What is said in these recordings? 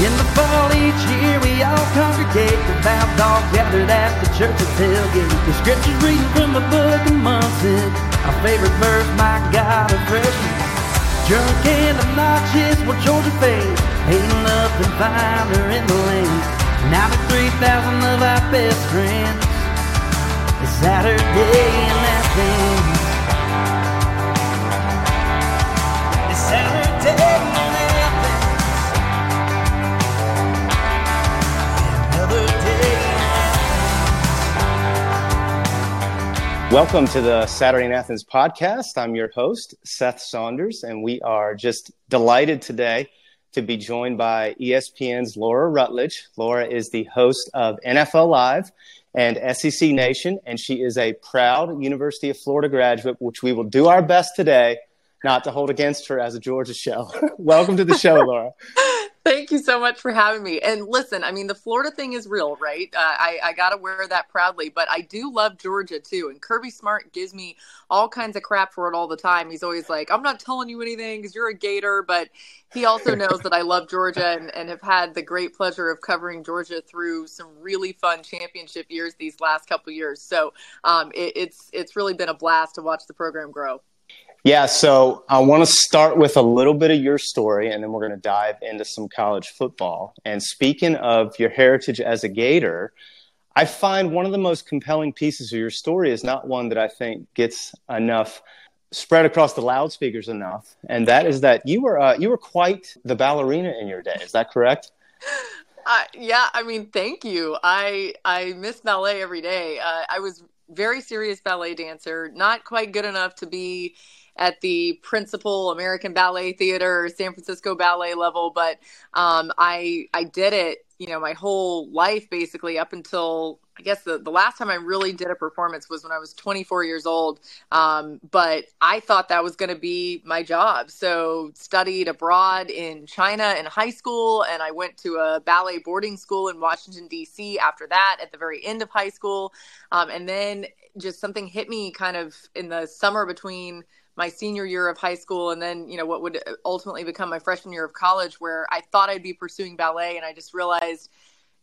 In the fall each year we all congregate, the vows all gathered at the church's tailgate. The scriptures reading from the book of Munson, our favorite verse, my God of freshman. Drunk and obnoxious, well Georgia fades, ain't nothing finer in the land. Now the 3,000 of our best friends, it's Saturday in Athens. It's Welcome to the Saturday in Athens podcast. I'm your host, Seth Saunders, and we are just delighted today to be joined by ESPN's Laura Rutledge. Laura is the host of NFL Live and SEC Nation, and she is a proud University of Florida graduate, which we will do our best today not to hold against her as a Georgia show. Welcome to the show, Laura. Thank you so much for having me. And listen, I mean, the Florida thing is real, right? Uh, I, I got to wear that proudly, but I do love Georgia too. And Kirby Smart gives me all kinds of crap for it all the time. He's always like, I'm not telling you anything because you're a Gator, but he also knows that I love Georgia and, and have had the great pleasure of covering Georgia through some really fun championship years these last couple years. So um, it, it's it's really been a blast to watch the program grow. Yeah, so I want to start with a little bit of your story, and then we're going to dive into some college football. And speaking of your heritage as a Gator, I find one of the most compelling pieces of your story is not one that I think gets enough spread across the loudspeakers enough, and that is that you were uh, you were quite the ballerina in your day. Is that correct? Uh, yeah, I mean, thank you. I I miss ballet every day. Uh, I was very serious ballet dancer, not quite good enough to be at the principal American Ballet Theater San Francisco Ballet level, but um, I I did it, you know, my whole life basically up until I guess the, the last time I really did a performance was when I was 24 years old. Um, but I thought that was going to be my job. So studied abroad in China in high school, and I went to a ballet boarding school in Washington D.C. After that, at the very end of high school, um, and then just something hit me kind of in the summer between my senior year of high school and then you know what would ultimately become my freshman year of college where i thought i'd be pursuing ballet and i just realized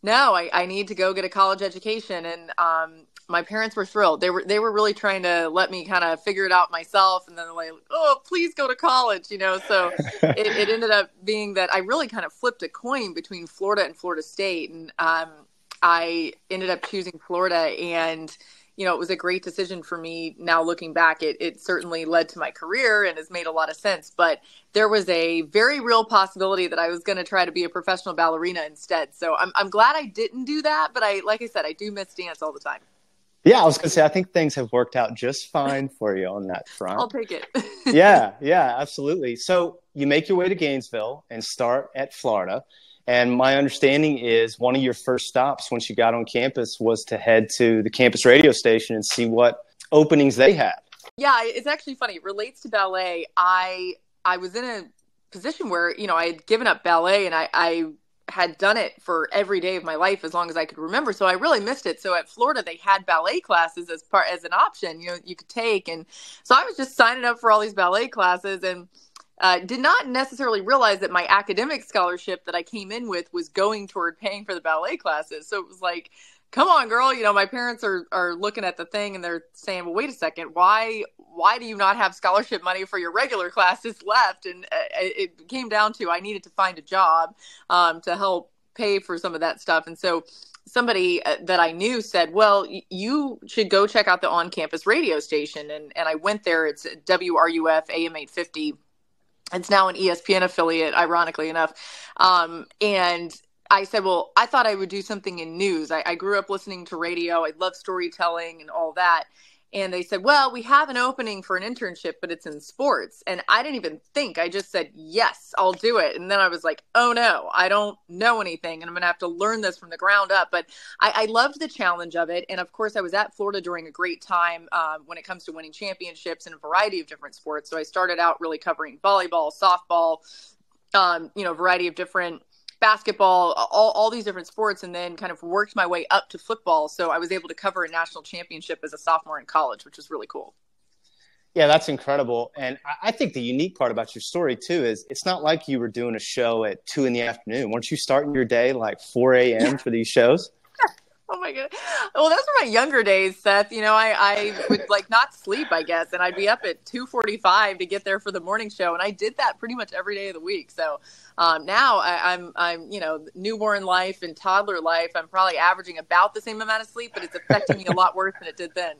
no i, I need to go get a college education. And um, my parents were thrilled. They were they were really trying to let me kind of figure it out myself and then they're like oh please go to college you know? So it, it ended up being that i really kind of flipped a coin between florida and florida state. And um, i ended up choosing florida and you know, it was a great decision for me. Now looking back, it, it certainly led to my career and has made a lot of sense. But there was a very real possibility that I was going to try to be a professional ballerina instead. So I'm, I'm glad I didn't do that. But I, like I said, I do miss dance all the time. Yeah, I was going to say, I think things have worked out just fine for you on that front. I'll take it. yeah, yeah, absolutely. So you make your way to Gainesville and start at Florida. And my understanding is one of your first stops once you got on campus was to head to the campus radio station and see what openings they had. Yeah, it's actually funny. It relates to ballet. I I was in a position where, you know, I had given up ballet and I, I had done it for every day of my life as long as I could remember. So I really missed it. So at Florida, they had ballet classes as part as an option, you know, you could take. And so I was just signing up for all these ballet classes and uh, did not necessarily realize that my academic scholarship that I came in with was going toward paying for the ballet classes. So it was like, come on, girl. You know, my parents are are looking at the thing and they're saying, well, wait a second, why why do you not have scholarship money for your regular classes left? And uh, it came down to I needed to find a job um, to help pay for some of that stuff, and so somebody uh, that I knew said, "Well, you should go check out the on-campus radio station." And and I went there. It's WRUF AM 850 it's now an ESPN affiliate, ironically enough. Um, and I said, well, I thought I would do something in news. I, I grew up listening to radio. I love storytelling and all that and they said, "Well, we have an opening for an internship, but it's in sports." And I didn't even think. I just said, "Yes, I'll do it." And then I was like, "Oh no, I don't know anything, and I'm going to have to learn this from the ground up." But I, I loved the challenge of it, and of course, I was at Florida during a great time um, when it comes to winning championships in a variety of different sports. So I started out really covering volleyball, softball, um, you know, variety of different basketball, all, all these different sports, and then kind of worked my way up to football. So I was able to cover a national championship as a sophomore in college, which was really cool. Yeah, that's incredible. And I think the unique part about your story too is it's not like you were doing a show at two in the afternoon. Weren't you starting your day like 4 a.m. for these shows? Oh my god! Well, those were my younger days, Seth. You know, I, I would like not sleep, I guess, and I'd be up at two forty-five to get there for the morning show, and I did that pretty much every day of the week. So um, now I, I'm, I'm, you know, newborn life and toddler life. I'm probably averaging about the same amount of sleep, but it's affecting me a lot worse than it did then.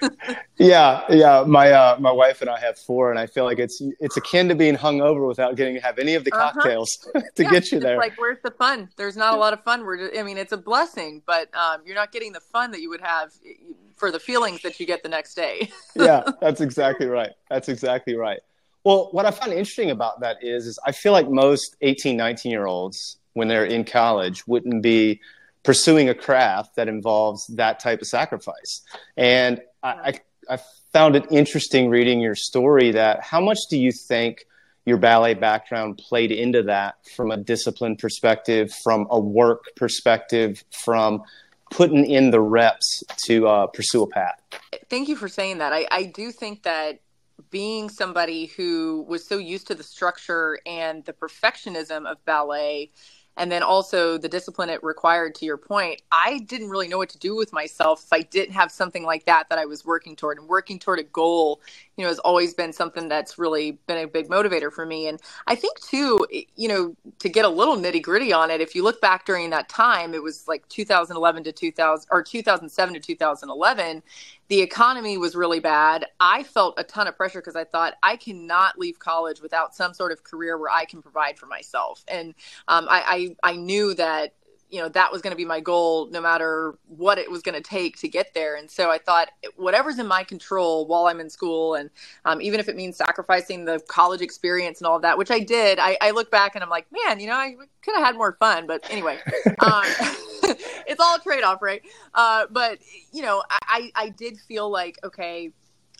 yeah, yeah. My uh, my wife and I have four, and I feel like it's it's akin to being hungover without getting to have any of the uh-huh. cocktails to yeah, get you there. Like, where's the fun? There's not a lot of fun. We're, just, I mean, it's a blessing, but um, you're not getting the fun that you would have for the feelings that you get the next day. yeah, that's exactly right. That's exactly right. Well, what I find interesting about that is, is I feel like most 18, 19 year olds, when they're in college, wouldn't be pursuing a craft that involves that type of sacrifice. And I, I, I found it interesting reading your story that how much do you think your ballet background played into that from a discipline perspective, from a work perspective, from putting in the reps to uh, pursue a path? Thank you for saying that. I, I do think that being somebody who was so used to the structure and the perfectionism of ballet and then also the discipline it required to your point i didn't really know what to do with myself if i didn't have something like that that i was working toward and working toward a goal you know has always been something that's really been a big motivator for me and i think too you know to get a little nitty gritty on it if you look back during that time it was like 2011 to 2000 or 2007 to 2011 the economy was really bad. I felt a ton of pressure because I thought I cannot leave college without some sort of career where I can provide for myself. And um, I, I, I knew that you know that was going to be my goal no matter what it was going to take to get there. And so i thought whatever's in my control while i'm in school and um, even if it means sacrificing the college experience and all of that which i did i, I look back and i'm like man you know i could have had more fun but anyway um, it's all a trade-off right? Uh, but you know I, I did feel like okay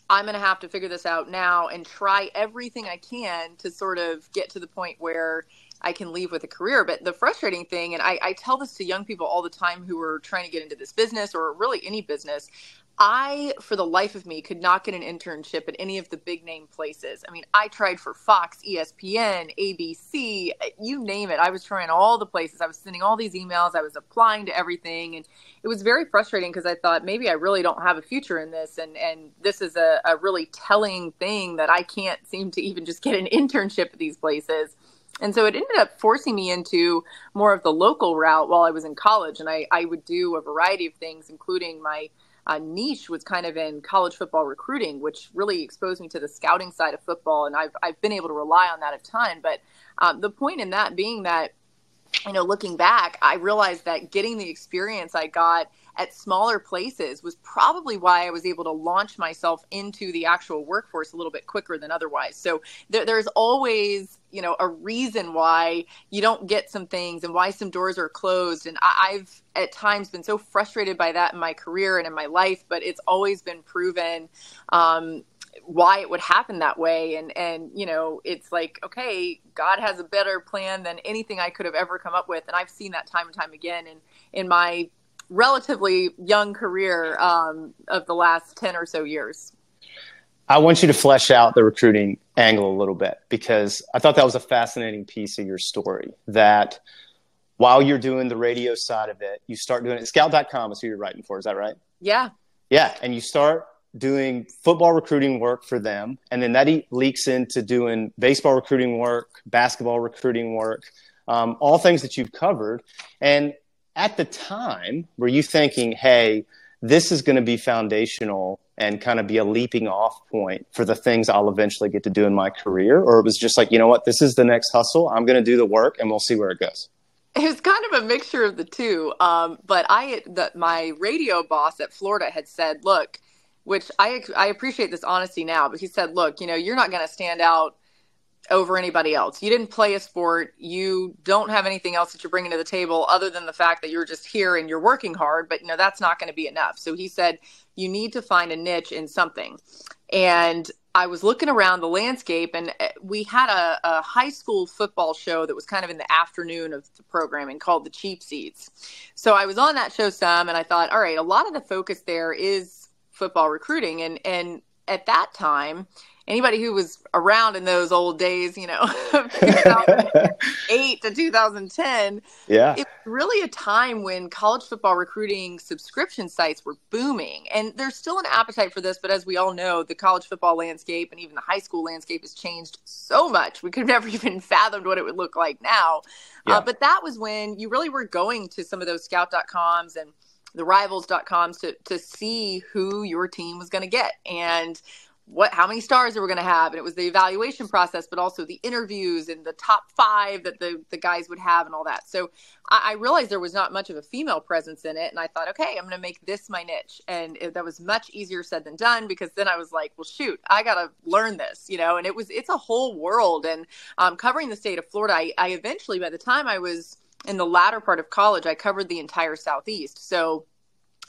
I'm going to have to figure this out now and try everything I can to sort of get to the point where I can leave with a career. But the frustrating thing, and I, I tell this to young people all the time who are trying to get into this business or really any business, I, for the life of me, could not get an internship at any of the big name places. I mean, I tried for Fox, ESPN, ABC, eh, you name it. I was trying all the places. I was sending all these emails. I was applying to everything. And it was very frustrating because I thought maybe I really don't have a future in this. And, and this is a, a really telling thing that I can't seem to even just get an internship at these places. And so it ended up forcing me into more of the local route while I was in college. And I, I would do a variety of things, including my uh, niche was kind of in college football recruiting, which really exposed me to the scouting side of football. And I've, I've been able to rely on that a ton. But um, the point in that being that, you know, looking back, I realized that getting the experience I got – at smaller places was probably why I was able to launch myself into the actual workforce a little bit quicker than otherwise. So there, there's always, you know, a reason why you don't get some things and why some doors are closed. And I, I've at times been so frustrated by that in my career and in my life, but it's always been proven. Um, why it would happen that way and and you know it's like okay god has a better plan than anything i could have ever come up with and i've seen that time and time again in in my relatively young career um, of the last 10 or so years. I want you to flesh out the recruiting angle a little bit because I thought that was a fascinating piece of your story. That while you're doing the radio side of it, you start doing it. Scout.com is who you're writing for. Is that right? Yeah. Yeah. And you start doing football recruiting work for them. And then that leaks into doing baseball recruiting work, basketball recruiting work, um, all things that you've covered. And at the time, were you thinking, hey, this is going to be foundational and kind of be a leaping off point for the things I'll eventually get to do in my career? Or it was just like, you know what, this is the next hustle. I'm going to do the work and we'll see where it goes. It was kind of a mixture of the two. Um, but I, the, my radio boss at Florida had said, look, which I, I appreciate this honesty now, but he said, look, you know, you're not going to stand out over anybody else. You didn't play a sport. You don't have anything else that you're bringing to the table other than the fact that you're just here and you're working hard, but you know that's not going to be enough. So he said you need to find a niche in something. And I was looking around the landscape and uh, we had a, a high school football show that was kind of in the afternoon of the programming called the Cheap Seats. So I was on that show some and I thought, all right, a lot of the focus there is football recruiting and and at that time, anybody who was around in those old days, you know, 2008 to 2010, yeah, it was really a time when college football recruiting subscription sites were booming. And there's still an appetite for this, but as we all know, the college football landscape and even the high school landscape has changed so much. We could have never even fathomed what it would look like now. Uh, yeah. Uh, but that was when you really were going to some of those scout.coms and the rivals.coms to, to see who your team was going to get. And what how many stars are we going to have and it was the evaluation process but also the interviews and the top five that the, the guys would have and all that. So I, I realized there was not much of a female presence in it and i thought okay i'm going to make this my niche. And it, that was much easier said than done because then i was like well shoot i got to learn this you know? And it was it's a whole world. And um, covering the state of florida I, I eventually by the time i was in the latter part of college i covered the entire southeast. So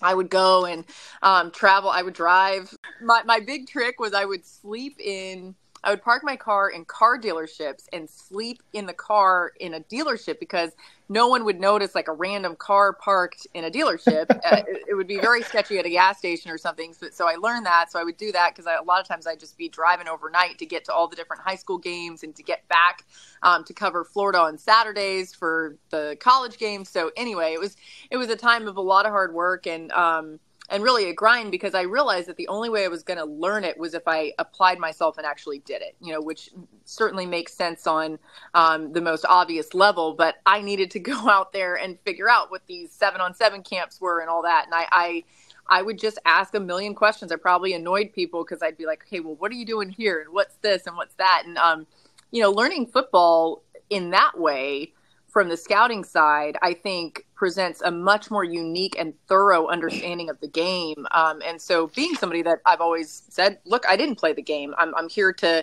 I would go and um, travel. I would drive. My, my big trick was I would sleep in I would park my car in car dealerships and sleep in the car in a dealership because no one would notice like a random car parked in a dealership. uh, it, it, would be very sketchy at a gas station or something. So, so I learned that. So I would do that because a lot of times I'd just be driving overnight to get to all the different high school games and to get back um, to cover Florida on Saturdays for the college games. So anyway, it was it was a time of a lot of hard work and. Um, and really a grind because I realized that the only way I was going to learn it was if I applied myself and actually did it, you know, which certainly makes sense on um, the most obvious level. But I needed to go out there and figure out what these seven on seven camps were and all that. And I, I, I would just ask a million questions. I probably annoyed people because I'd be like, "Okay, well, what are you doing here? And what's this? And what's that?" And um, you know, learning football in that way from the scouting side, I think presents a much more unique and thorough understanding of the game. Um, and so, being somebody that I've always said, look, I didn't play the game. I'm, I'm here to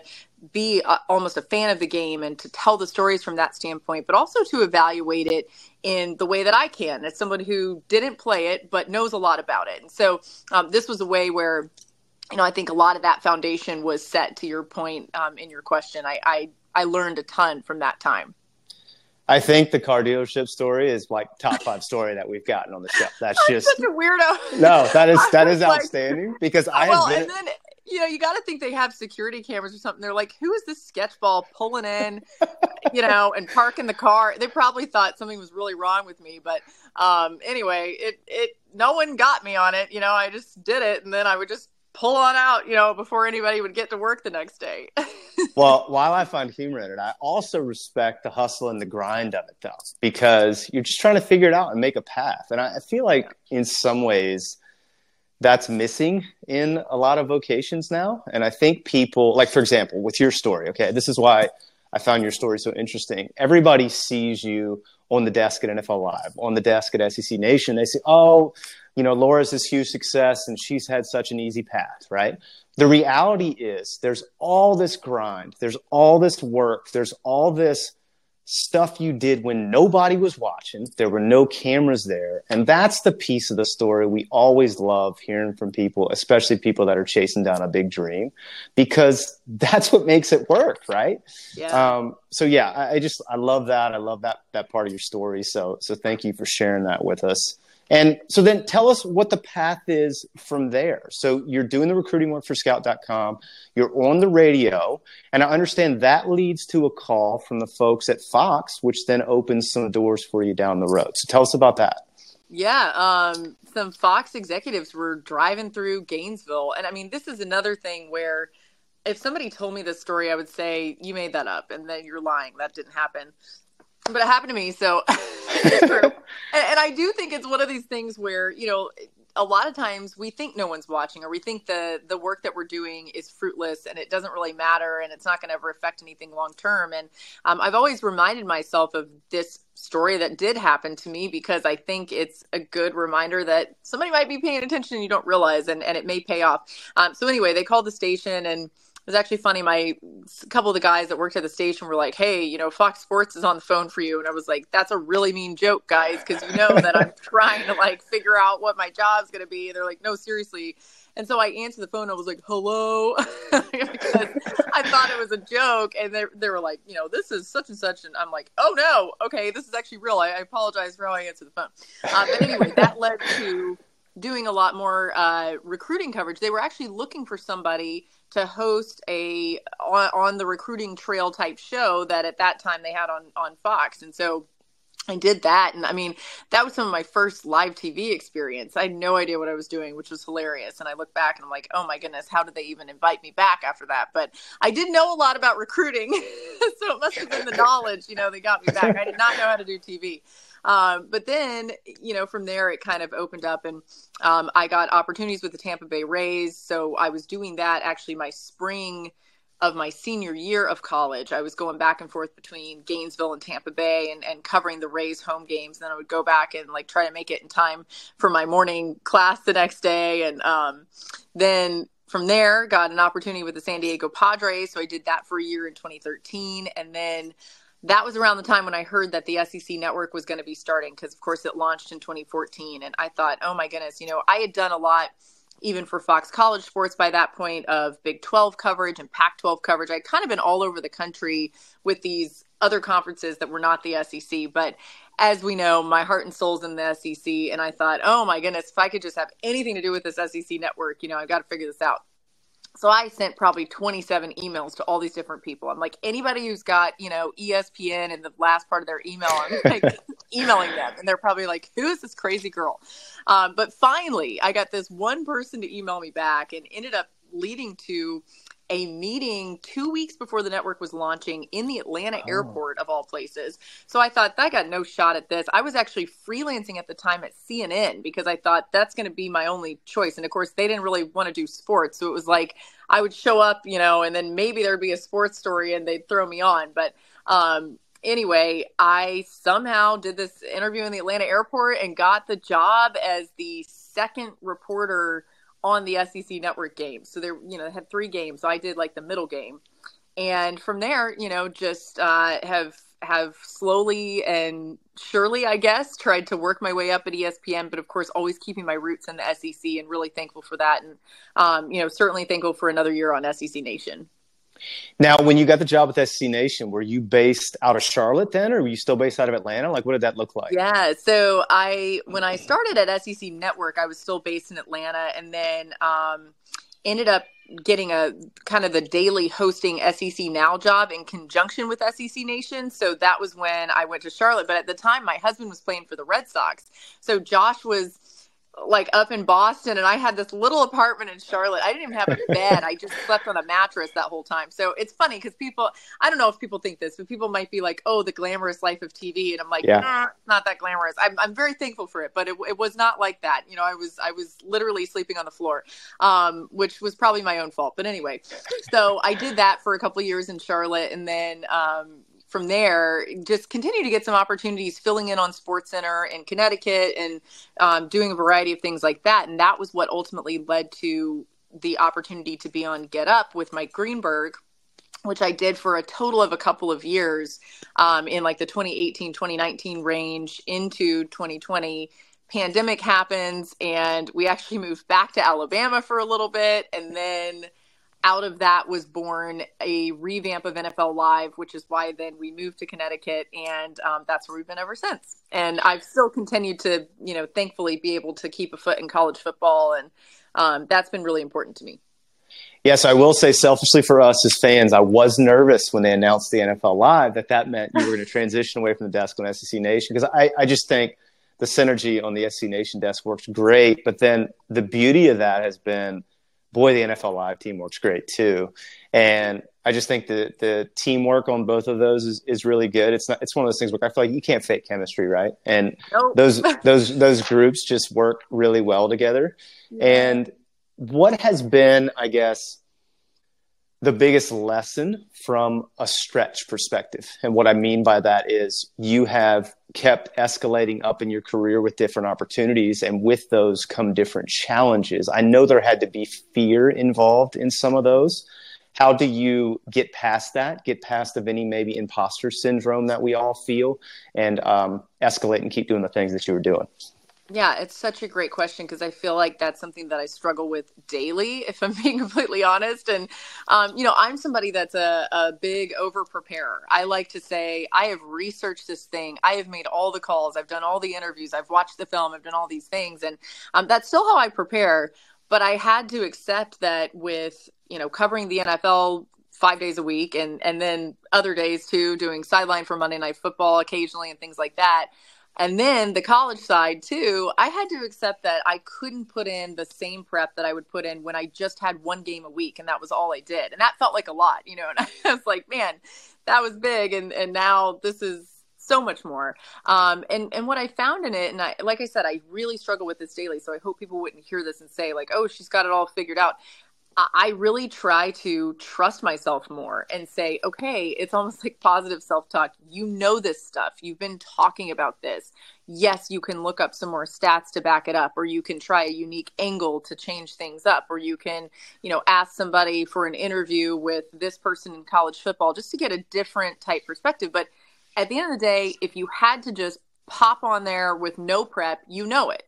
be a, almost a fan of the game and to tell the stories from that standpoint, but also to evaluate it in the way that I can as someone who didn't play it but knows a lot about it. And so, um, this was a way where you know, I think a lot of that foundation was set to your point um, in your question. I, I, I learned a ton from that time. I think the car dealership story is like top five story that we've gotten on the show. That's I'm just such a weirdo. No, that is that is outstanding like, because I well, been, and then you know you got to think they have security cameras or something. They're like, who is this sketchball pulling in, you know, and parking the car? They probably thought something was really wrong with me, but um, anyway, it it no one got me on it. You know, I just did it, and then I would just pull on out, you know, before anybody would get to work the next day. well, while I find humor in it, I also respect the hustle and the grind of it, though, because you're just trying to figure it out and make a path. And I feel like in some ways that's missing in a lot of vocations now. And I think people, like, for example, with your story, okay, this is why I found your story so interesting. Everybody sees you on the desk at NFL Live, on the desk at SEC Nation. They say, oh, you know, Laura's this huge success and she's had such an easy path, right? The reality is there's all this grind, there's all this work, there's all this stuff you did when nobody was watching. There were no cameras there. And that's the piece of the story we always love hearing from people, especially people that are chasing down a big dream, because that's what makes it work, right? Yeah. Um, so yeah, I, I just I love that. I love that that part of your story. So so thank you for sharing that with us. And so then tell us what the path is from there. So you're doing the recruiting work for scout.com, you're on the radio, and I understand that leads to a call from the folks at Fox, which then opens some doors for you down the road. So tell us about that. Yeah, um, some Fox executives were driving through Gainesville. And I mean, this is another thing where if somebody told me this story, I would say, You made that up and then you're lying. That didn't happen but it happened to me so. And, and, i do think it's one of these things where you know a lot of times we think no one's watching or we think the the work that we're doing is fruitless and it doesn't really matter and it's not going to ever affect anything long term. And um, i've always reminded myself of this story that did happen to me because i think it's a good reminder that somebody might be paying attention and you don't realize and, and it may pay off. Um, so anyway they called the station and it was actually funny. My a couple of the guys that worked at the station were like, "Hey, you know, Fox Sports is on the phone for you," and I was like, "That's a really mean joke, guys, because you know that I'm trying to like figure out what my job's gonna be." And they're like, "No, seriously." And so I answered the phone. I was like, "Hello," because I thought it was a joke, and they they were like, "You know, this is such and such," and I'm like, "Oh no, okay, this is actually real." I, I apologize for how I answered the phone. Um, but anyway, that led to doing a lot more uh, recruiting coverage. They were actually looking for somebody to host a on, on the recruiting trail type show that at that time they had on on Fox, and so I did that. And I mean, that was some of my first live TV experience. I had no idea what I was doing, which was hilarious. And I look back and I'm like, oh my goodness, how did they even invite me back after that? But I did know a lot about recruiting. so it must have been the knowledge, you know, they got me back. I did not know how to do TV. Um, but then, you know, from there, it kind of opened up and um, I got opportunities with the Tampa Bay Rays. So I was doing that actually my spring of my senior year of college. I was going back and forth between Gainesville and Tampa Bay and, and covering the Rays home games. And then I would go back and like try to make it in time for my morning class the next day. And um, then from there, got an opportunity with the San Diego Padres. So I did that for a year in 2013. And then that was around the time when I heard that the SEC network was going to be starting because, of course, it launched in 2014. And I thought, oh my goodness, you know, I had done a lot – even for Fox College Sports by that point of Big 12 coverage and Pac 12 coverage. I'd kind of been all over the country with these other conferences that were not the SEC. But as we know, my heart and soul's in the SEC. And I thought, oh my goodness, if I could just have anything to do with this SEC network, you know, I've got to figure this out. So I sent probably 27 emails to all these different people. I'm like, anybody who's got, you know, ESPN in the last part of their email, I'm like emailing them. And they're probably like, who is this crazy girl? Um, but finally, I got this one person to email me back and ended up leading to a meeting two weeks before the network was launching in the Atlanta oh. airport, of all places. So I thought that got no shot at this. I was actually freelancing at the time at CNN because I thought that's going to be my only choice. And of course, they didn't really want to do sports. So it was like I would show up, you know, and then maybe there'd be a sports story and they'd throw me on. But, um, anyway, I somehow did this interview in the Atlanta airport and got the job as the second reporter on the SEC network games. So there, you know, had three games. So I did like the middle game. And from there, you know, just uh, have have slowly and surely, I guess, tried to work my way up at ESPN, but of course, always keeping my roots in the SEC and really thankful for that. And, um, you know, certainly thankful for another year on SEC Nation. Now, when you got the job with SEC Nation, were you based out of Charlotte then, or were you still based out of Atlanta? Like, what did that look like? Yeah, so I when I started at SEC Network, I was still based in Atlanta, and then um, ended up getting a kind of the daily hosting SEC Now job in conjunction with SEC Nation. So that was when I went to Charlotte. But at the time, my husband was playing for the Red Sox, so Josh was like up in Boston and I had this little apartment in Charlotte. I didn't even have a bed. I just slept on a mattress that whole time. So it's funny because people, I don't know if people think this, but people might be like, oh, the glamorous life of TV. And I'm like, yeah. nah, not that glamorous. I'm, I'm very thankful for it, but it, it was not like that. You know, I was, I was literally sleeping on the floor, um, which was probably my own fault. But anyway, so I did that for a couple years in Charlotte and then, um, from there, just continue to get some opportunities filling in on SportsCenter in Connecticut and um, doing a variety of things like that. And that was what ultimately led to the opportunity to be on Get Up with Mike Greenberg, which I did for a total of a couple of years um, in like the 2018 2019 range into 2020 pandemic happens and we actually moved back to Alabama for a little bit and then out of that was born a revamp of NFL Live, which is why then we moved to Connecticut, and um, that's where we've been ever since. And I've still continued to, you know, thankfully be able to keep a foot in college football, and um, that's been really important to me. Yes, I will say selfishly for us as fans, I was nervous when they announced the NFL Live that that meant you were going to transition away from the desk on SEC Nation because I, I just think the synergy on the SEC Nation desk works great. But then the beauty of that has been boy, the NFL Live team works great too. And I just think that the teamwork on both of those is, is really good. It's not, it's one of those things where I feel like you can't fake chemistry, right? And nope. those, those, those groups just work really well together. Yeah. And what has been, I guess, the biggest lesson from a stretch perspective. And what I mean by that is you have kept escalating up in your career with different opportunities, and with those come different challenges. I know there had to be fear involved in some of those. How do you get past that, get past of any maybe imposter syndrome that we all feel, and um, escalate and keep doing the things that you were doing? Yeah, it's such a great question because I feel like that's something that I struggle with daily, if I'm being completely honest. And, um, you know, I'm somebody that's a, a big over preparer. I like to say, I have researched this thing, I have made all the calls, I've done all the interviews, I've watched the film, I've done all these things. And um, that's still how I prepare. But I had to accept that with, you know, covering the NFL five days a week and and then other days too doing sideline for monday night football occasionally and things like that and then the college side too, I had to accept that I couldn't put in the same prep that I would put in when I just had one game a week and that was all I did. And that felt like a lot, you know, and I was like, man, that was big and and now this is so much more. Um, and and what I found in it, and I like I said, I really struggle with this daily. So I hope people wouldn't hear this and say like, oh, she's got it all figured out. I really try to trust myself more and say, okay, it's almost like positive self talk. You know this stuff. You've been talking about this. Yes, you can look up some more stats to back it up, or you can try a unique angle to change things up, or you can, you know, ask somebody for an interview with this person in college football just to get a different type perspective. But at the end of the day, if you had to just pop on there with no prep, you know it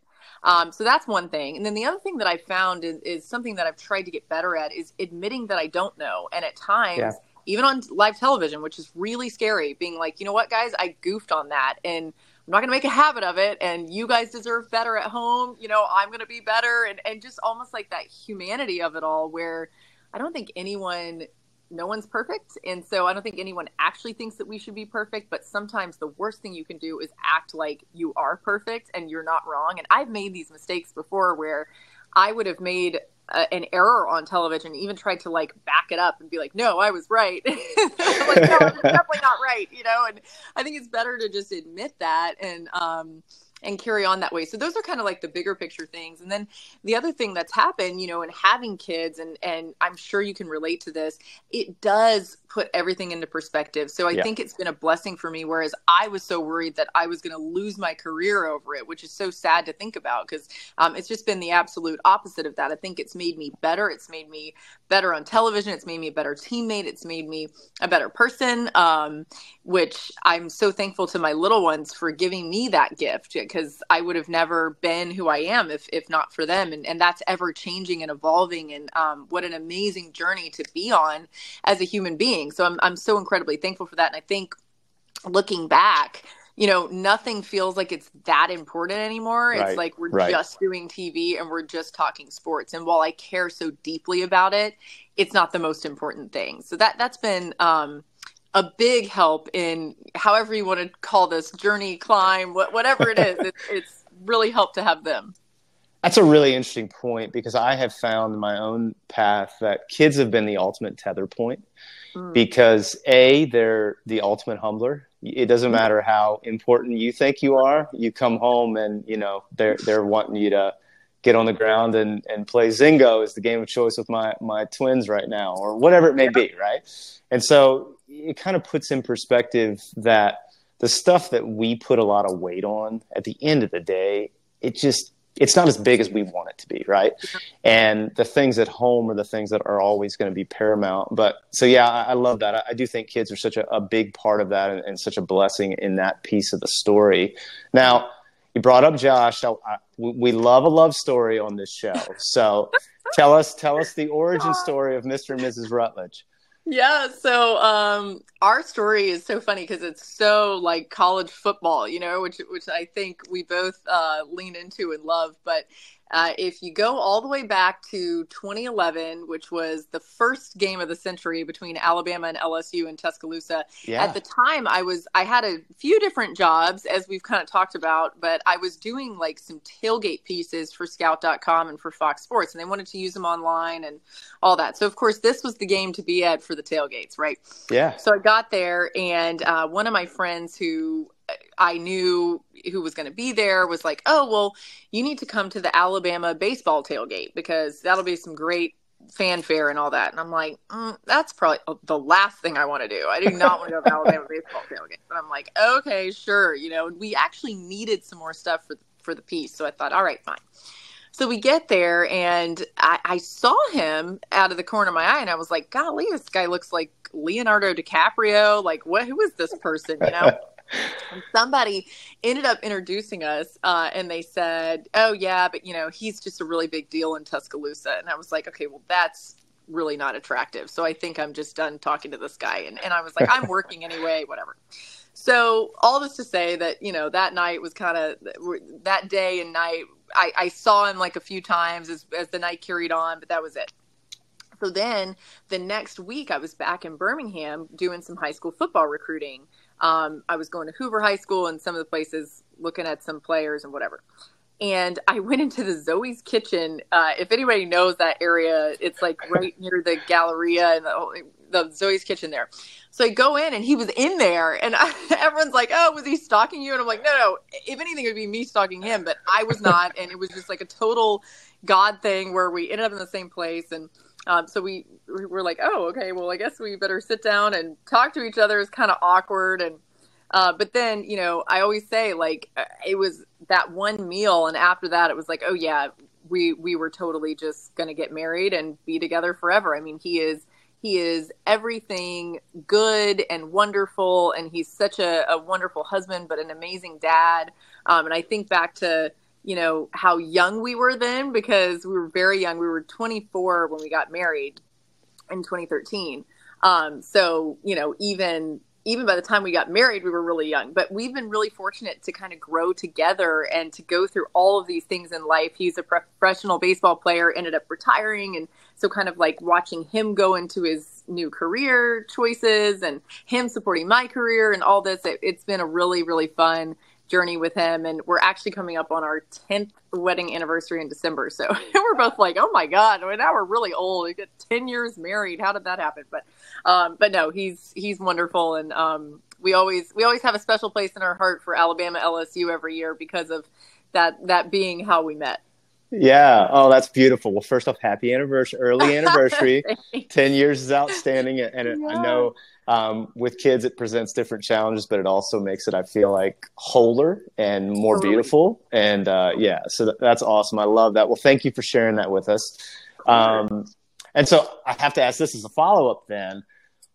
um, so that's one thing. And then the other thing that I found is, is, something that I've tried to get better at is admitting that I don't know. And at times, yeah. even on live television, which is really scary, being like, you know what, guys, I goofed on that. And I'm not going to make a habit of it. And you guys deserve better at home. You know, I'm going to be better. And, and just almost like that humanity of it all, where I don't think anyone no one's perfect. And so I don't think anyone actually thinks that we should be perfect, but sometimes the worst thing you can do is act like you are perfect and you're not wrong. And I've made these mistakes before where I would have made a, an error on television, even tried to like back it up and be like, no, I was right. like, no, I'm definitely not right, you know? And I think it's better to just admit that and, um, and carry on that way. So those are kind of like the bigger picture things. And then the other thing that's happened, you know, in having kids and and I'm sure you can relate to this, it does put everything into perspective. So I yeah. think it's been a blessing for me whereas I was so worried that I was going to lose my career over it, which is so sad to think about because um, it's just been the absolute opposite of that. I think it's made me better. It's made me better on television. It's made me a better teammate. It's made me a better person, um, which I'm so thankful to my little ones for giving me that gift because I would have never been who I am if if not for them. And and that's ever changing and evolving. And um, what an amazing journey to be on as a human being. So I'm I'm so incredibly thankful for that. And I think looking back you know, nothing feels like it's that important anymore. Right, it's like we're right. just doing TV and we're just talking sports. And while I care so deeply about it, it's not the most important thing. So that that's been um, a big help in however you want to call this journey, climb, whatever it is. it's, it's really helped to have them. That's a really interesting point because I have found in my own path that kids have been the ultimate tether point mm. because a they're the ultimate humbler. It doesn't mm. matter how important you think you are. You come home and you know they're they're wanting you to get on the ground and, and play Zingo is the game of choice with my my twins right now or whatever it may be, right? And so it kind of puts in perspective that the stuff that we put a lot of weight on at the end of the day, it just it's not as big as we want it to be, right? And the things at home are the things that are always going to be paramount. But so yeah, I, I love that. I, I, do think kids are such a, a big part of that and, and, such a blessing in that piece of the story. Now, you brought up Josh. I, we love a love story on this show. So tell us tell us the origin story of Mr. and Mrs. Rutledge. Yeah, so um, our story is so funny because it's so like college football, you know, which which I think we both uh, lean into and love. But uh, if you go all the way back to 2011, which was the first game of the century between Alabama and LSU in Tuscaloosa, yeah. at the time I was I had a few different jobs as we've kind of talked about, but I was doing like some tailgate pieces for Scout.com and for Fox Sports, and they wanted to use them online and all that. So of course this was the game to be at for the tailgates, right? Yeah. So I got there, and uh, one of my friends who I knew who was going to be there was like, oh, well, you need to come to the Alabama baseball tailgate because that'll be some great fanfare and all that. And I'm like, mm, that's probably the last thing I want to do. I do not want to go to Alabama baseball tailgate. But I'm like, okay, sure. You know, we actually needed some more stuff for for the piece, so I thought, all right, fine. So we get there, and I, I saw him out of the corner of my eye, and I was like, golly, this guy looks like Leonardo DiCaprio. Like, what? Who is this person? You know. Somebody ended up introducing us, uh, and they said, "Oh yeah, but you know, he's just a really big deal in Tuscaloosa." And I was like, "Okay, well, that's really not attractive. So I think I'm just done talking to this guy." And and I was like, "I'm working anyway, whatever." So all this to say that you know that night was kind of that day and night. I, I saw him like a few times as as the night carried on, but that was it. So then the next week, I was back in Birmingham doing some high school football recruiting. Um, I was going to Hoover High School and some of the places looking at some players and whatever. And I went into the Zoe's kitchen. Uh, if anybody knows that area, it's like right near the Galleria and the, the Zoe's kitchen there. So I go in and he was in there, and I, everyone's like, "Oh, was he stalking you?" And I'm like, "No, no. If anything, it would be me stalking him, but I was not." and it was just like a total God thing where we ended up in the same place, and um, so we, we were like, oh, okay, well, I guess we better sit down and talk to each other. It's kind of awkward. And, uh, but then, you know, I always say like uh, it was that one meal. And after that, it was like, oh yeah, we, we were totally just going to get married and be together forever. I mean, he is, he is everything good and wonderful. And he's such a, a wonderful husband, but an amazing dad. Um, and I think back to, you know how young we were then because we were very young. We were 24 when we got married in 2013 um, so you know even even by the time we got married we were really young. But we've been really fortunate to kind of grow together and to go through all of these things in life. He's a professional baseball player ended up retiring and so kind of like watching him go into his new career choices and him supporting my career and all this it, it's been a really really fun journey with him and we're actually coming up on our 10th wedding anniversary in december so we're both like oh my god now we're really old. We get 10 years married. How did that happen? But um but no he's he's wonderful and um we always we always have a special place in our heart for alabama lsu every year because of that that being how we met yeah. Oh, that's beautiful. Well, first off, happy anniversary, early anniversary. 10 years is outstanding. And yeah. I know um, with kids, it presents different challenges, but it also makes it, I feel like, wholer and more totally. beautiful. And uh, yeah, so th- that's awesome. I love that. Well, thank you for sharing that with us. Um, and so I have to ask this as a follow up then.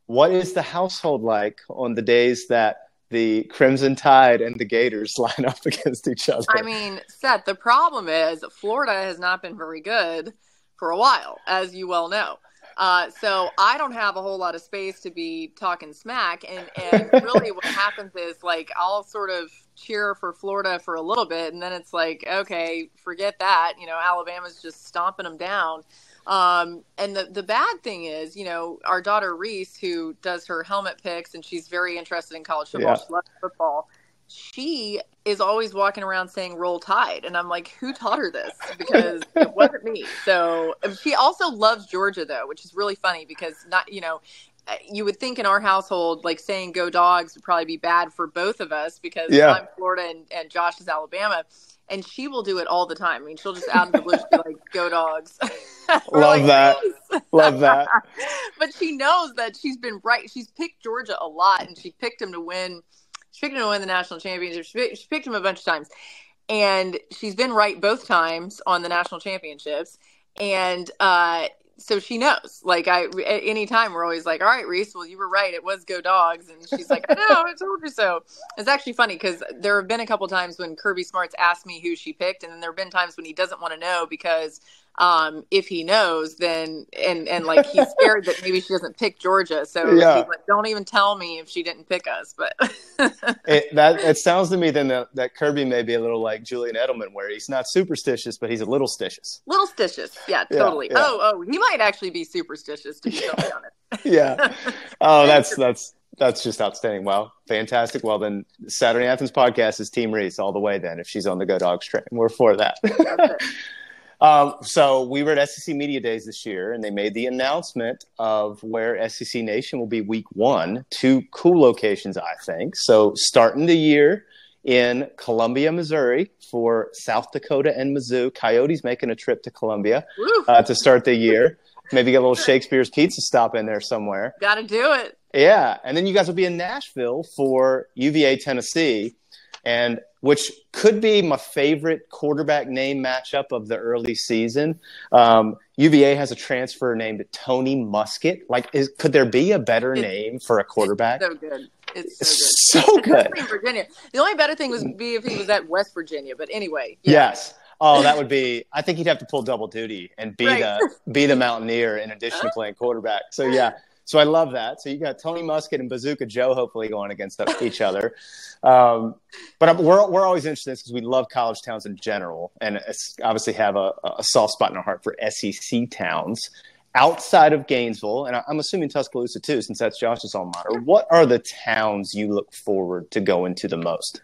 What is the household like on the days that the Crimson Tide and the Gators line up against each other? I mean, Seth, the problem is Florida has not been very good for a while, as you well know. Uh, so I don't have a whole lot of space to be talking smack. And, and really what happens is like I'll sort of cheer for Florida for a little bit. And then it's like, okay, forget that. You know, Alabama's just stomping them down. Um, and the, the bad thing is, you know, our daughter Reese, who does her helmet picks and she's very interested in college football, yeah. she loves football. She is always walking around saying roll tide. And i'm like who taught her this? Because it wasn't me. So she also loves georgia though which is really funny because not you know uh, you would think in our household like saying go Dawgs would probably be bad for both of us because yeah. i'm florida and, and josh is alabama and she will do it all the time. I mean, she'll just out of the blue be like, "Go Dawgs!" Love like, that. Love that. but she knows that she's been right. She's picked Georgia a lot, and she picked him to win she picked him to win the national championship. She picked, she picked him a bunch of times, and she's been right both times on the national championships. And uh, so she knows. Like I, at any time, we're always like, "All right, Reese, well, you were right. It was go Dawgs." And she's like, "I know, I told you so." It's actually funny because there have been a couple times when Kirby Smarts asked me who she picked, and then there have been times when he doesn't want to know because um, if he knows, then and and like he's scared that maybe she doesn't pick Georgia. So yeah. he's like, don't even tell me if she didn't pick us. But it, that it sounds to me then that, that, Kirby may be a little like Julian Edelman, where he's not superstitious, but he's a little stitious. Little stitious, yeah, totally. Yeah, yeah. Oh, oh, he might actually be superstitious to be yeah. honest. yeah. Oh, that's that's that's just outstanding. Well, fantastic. Well, then Saturday Athens podcast is Team Reese all the way. Then, if she's on the Go Dawgs train, we're for that. Um, so we were at SEC Media Days this year, and they made the announcement of where SEC Nation will be week one. Two cool locations, I think. So starting the year in Columbia, Missouri for South Dakota and Mizzou. Coyotes making a trip to Columbia uh, to start the year. Maybe get a little Shakespeare's Pizza stop in there somewhere. Got to do it. Yeah, and then you guys will be in Nashville for UVA Tennessee and which could be my favorite quarterback name matchup of the early season. Um, UVA has a transfer named Tony Muskett. Like, is, could there be a better name for a quarterback? so good. It's so good. So good. Virginia. The only better thing would be if he was at West Virginia. But anyway, yeah. Yes. Oh, that would be. I think he'd have to pull double duty and be Right. the be the Mountaineer in addition to playing quarterback. So yeah. So I love that. So you got Tony Muskett and Bazooka Joe hopefully going against each other. Um, but I'm, we're we're always interested because we love college towns in general, and obviously have a, a soft spot in our heart for SEC towns outside of Gainesville, and I'm assuming Tuscaloosa too, since that's Josh's alma mater. What are the towns you look forward to going to the most?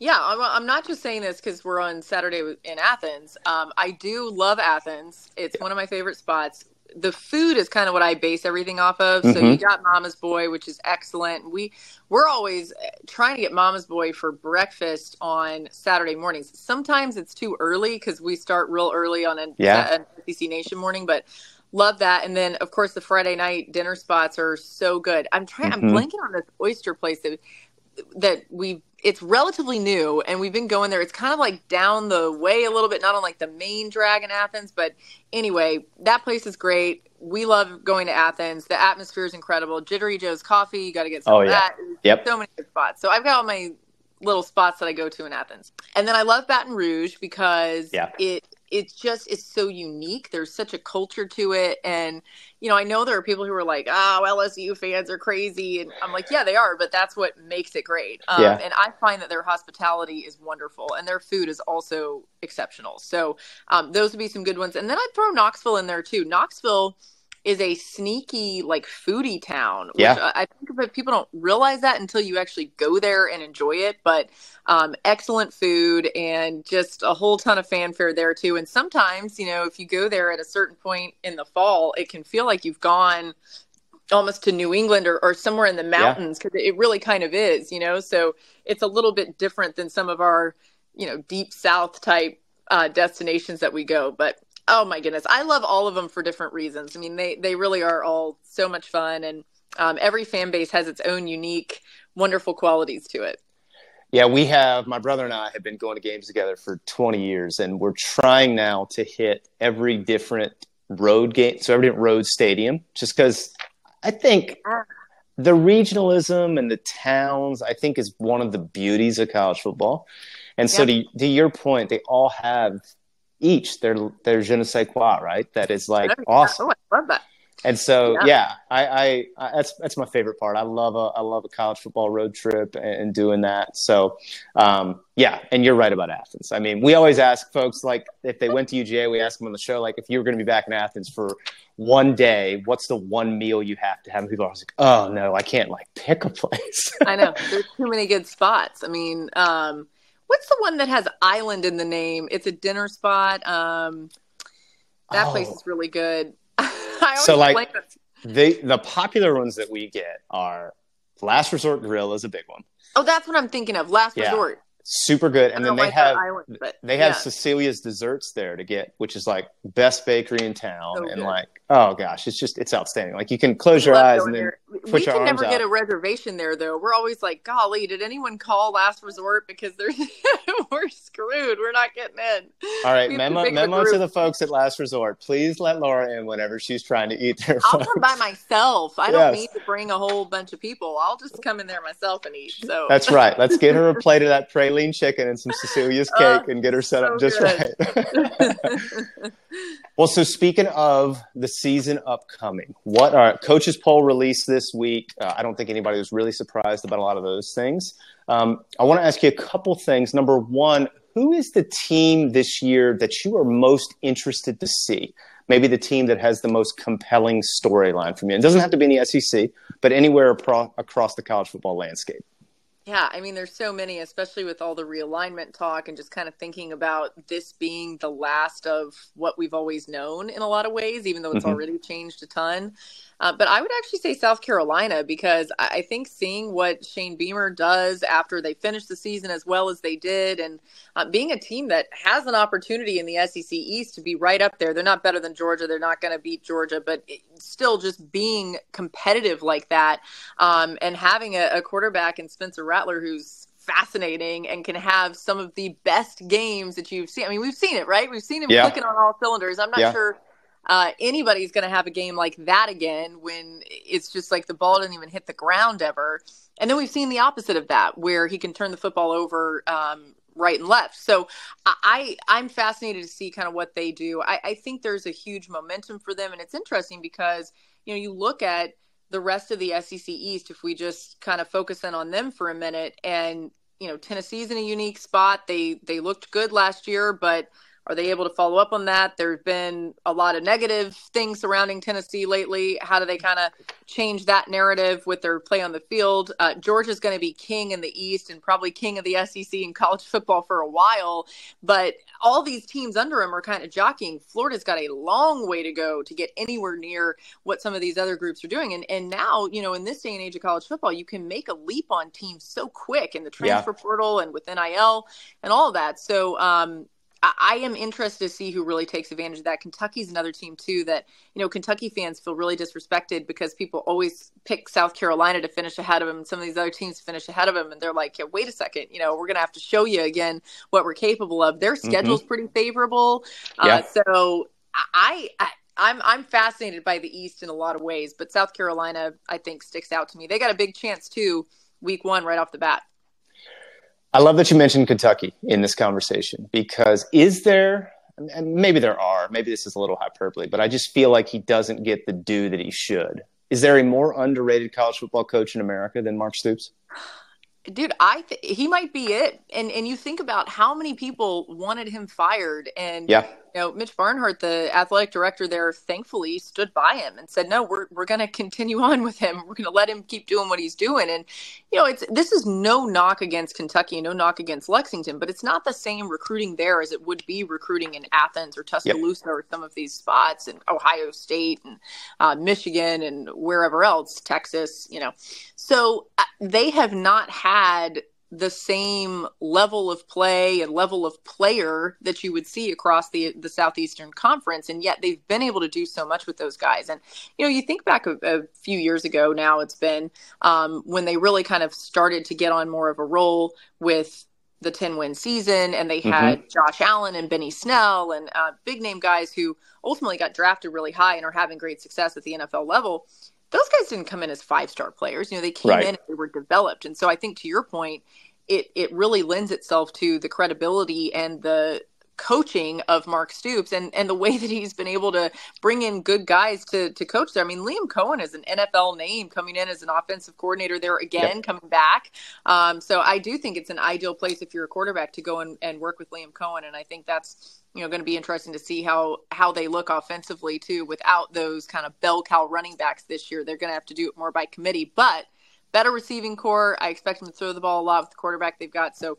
Yeah, I'm, I'm not just saying this because we're on Saturday in Athens. Um, I do love Athens. It's one of my favorite spots. The food is kind of what I base everything off of. So you Mhm. got Mama's Boy, which is excellent. We we're always uh, trying to get Mama's Boy for breakfast on Saturday mornings. Sometimes it's too early because we start real early on an, Yeah. an SEC Nation morning, but love that. And then of course the Friday night dinner spots are so good. I'm trying. I'm Mhm. blanking on this oyster place that that we it's relatively new and we've been going there. It's kind of like down the way a little bit not on like the main drag in athens but anyway that place is great. We love going to athens. The atmosphere is incredible. Jittery joe's coffee you got to get some Oh, of yeah. that. Yep. so many good spots. So i've got all my little spots that i go to in athens. And then i love baton rouge because Yeah. it it just it's so unique there's such a culture to it and you know, I know there are people who are like, "Oh, LSU fans are crazy," and I'm like, "Yeah, they are," but that's what makes it great. Um, Yeah. And I find that their hospitality is wonderful, and their food is also exceptional. So um, those would be some good ones. And then I'd throw Knoxville in there too. Knoxville is a sneaky, like foodie town. Which Yeah. I think that people don't realize that until you actually go there and enjoy it. But um, excellent food and just a whole ton of fanfare there too. And sometimes, you know, if you go there at a certain point in the fall, it can feel like you've gone almost to New England or, or somewhere in the mountains because it really kind of is, you know. So it's a little bit different than some of our, you know, deep south type uh, destinations that we go. But oh my goodness, I love all of them for different reasons. I mean, they they really are all so much fun, and um, every fan base has its own unique, wonderful qualities to it. Yeah, we have my brother and I have been going to games together for 20 years, and we're trying now to hit every different road game, so every different road stadium, just because I think the regionalism and the towns, I think, is one of the beauties of college football. And so, to, to your point, they all have each their their je ne sais quoi, right? That is like awesome. Oh, I love that. And so, Yeah. yeah, I, I, I that's that's my favorite part. I love a I love a college football road trip and, and doing that. So, um, yeah, and you're right about Athens. I mean, we always ask folks like if they went to UGA, we ask them on the show like if you were going to be back in Athens for one day, what's the one meal you have to have? And people are always like, oh no, I can't like pick a place. I know there's too many good spots. I mean, um, what's the one that has island in the name? It's a dinner spot. Um, that place Oh. is really good. I So, like- on- the the popular ones that we get are Last Resort Grill is a big one, oh, that's what I'm thinking of. Last Yeah. Resort. super good, and then they have island, but They have yeah. Cecilia's desserts there to get, which is like best bakery in town, So and good. like, oh gosh, it's just it's outstanding. Like you can close your eyes and then there. put we your can arms never get a reservation there though. We're always like, golly, did anyone call Last Resort because they're we're screwed. We're not getting in. all right, we have to memo memo to the folks at Last Resort. Please let Laura in whenever she's trying to eat there. I'll come by myself. I don't need to bring a whole bunch of people. I'll just come in there myself and eat. So That's right. Let's get her a plate of that praline chicken and some Cecilia's oh, cake Oh, and get her set up just good. right. well, so speaking of the season upcoming, what are coaches poll released this week? Uh, I don't think anybody was really surprised about a lot of those things. Um, I want to ask you a couple things. Number one, who is the team this year that you are most interested to see? Maybe the team that has the most compelling storyline from you. It doesn't have to be in the SEC, but anywhere apro- across the college football landscape. Yeah, I mean, there's so many, especially with all the realignment talk and just kind of thinking about this being the last of what we've always known in a lot of ways, even though it's Mhm. already changed a ton. Uh, but I would actually say South Carolina because I I think seeing what Shane Beamer does after they finish the season as well as they did, and uh, being a team that has an opportunity in the SEC East to be right up there. They're not better than Georgia. They're not going to beat Georgia, but it, still just being competitive like that um, and having a, a quarterback in Spencer Rattler who's fascinating and can have some of the best games that you've seen. I mean, we've seen it, right? We've seen him Yeah. clicking on all cylinders. I'm not Yeah. sure uh, anybody's going to have a game like that again when it's just like the ball didn't even hit the ground ever. And then we've seen the opposite of that, where he can turn the football over um, right and left. So I I'm fascinated to see kind of what they do. I, I think there's a huge momentum for them, and it's interesting because you know you look at the rest of the SEC East. If we just kind of focus in on them for a minute, and you know Tennessee's in a unique spot. They they looked good last year, but are they able to follow up on that? There have been a lot of negative things surrounding Tennessee lately. How do they kind of change that narrative with their play on the field? Uh, Georgia's going to be king in the East and probably king of the SEC in college football for a while. But all these teams under him are kind of jockeying. Florida's got a long way to go to get anywhere near what some of these other groups are doing. And and now, you know, in this day and age of college football, you can make a leap on teams so quick in the transfer yeah. portal and with NIL and all that. So um, I am interested to see who really takes advantage of that. Kentucky's another team too that you know Kentucky fans feel really disrespected because people always pick South Carolina to finish ahead of them, and some of these other teams finish ahead of them, and they're like, yeah, wait a second, you know, we're gonna have to show you again what we're capable of. Their mm-hmm. schedule's mm-hmm. pretty favorable, uh, yeah. uh, so I, I I'm I'm fascinated by the East in a lot of ways, but South Carolina I think sticks out to me. They got a big chance too, week one right off the bat. I love that you mentioned Kentucky in this conversation because is there, and maybe there are, maybe this is a little hyperbole, but I just feel like he doesn't get the due that he should. Is there a more underrated college football coach in America than Mark Stoops? Dude, I th- he might be it. And and you think about how many people wanted him fired and yeah you know, Mitch Barnhart, the athletic director there, thankfully stood by him and said, "No, we're we're going to continue on with him. We're going to let him keep doing what he's doing." And you know, it's this is no knock against Kentucky, no knock against Lexington, but it's not the same recruiting there as it would be recruiting in Athens or Tuscaloosa yep. or some of these spots in Ohio State and uh, Michigan and wherever else, Texas. You know, so uh, they have not had the same level of play and level of player that you would see across the the southeastern conference and yet they've been able to do so much with those guys and you know you think back a, a few years ago now it's been um, when they really kind of started to get on more of a roll with the 10 win season and they mm-hmm. had mm-hmm. josh allen and benny snell and uh, big name guys who ultimately got drafted really high and are having great success at the nfl level those guys didn't come in as five star players. You know, they came right. in and they were developed. And so I think to your point, it it really lends itself to the credibility and the coaching of Mark Stoops and and the way that he's been able to bring in good guys to to coach there. I mean, Liam Coen is an NFL name coming in as an offensive coordinator there again, yep. coming back. Um, so I do think it's an ideal place if you're a quarterback to go and, and work with Liam Coen, and I think that's you know going to be interesting to see how how they look offensively too without those kind of bell cow running backs this year they're going to have to do it more by committee but better receiving corps i expect them to throw the ball a lot with the quarterback they've got so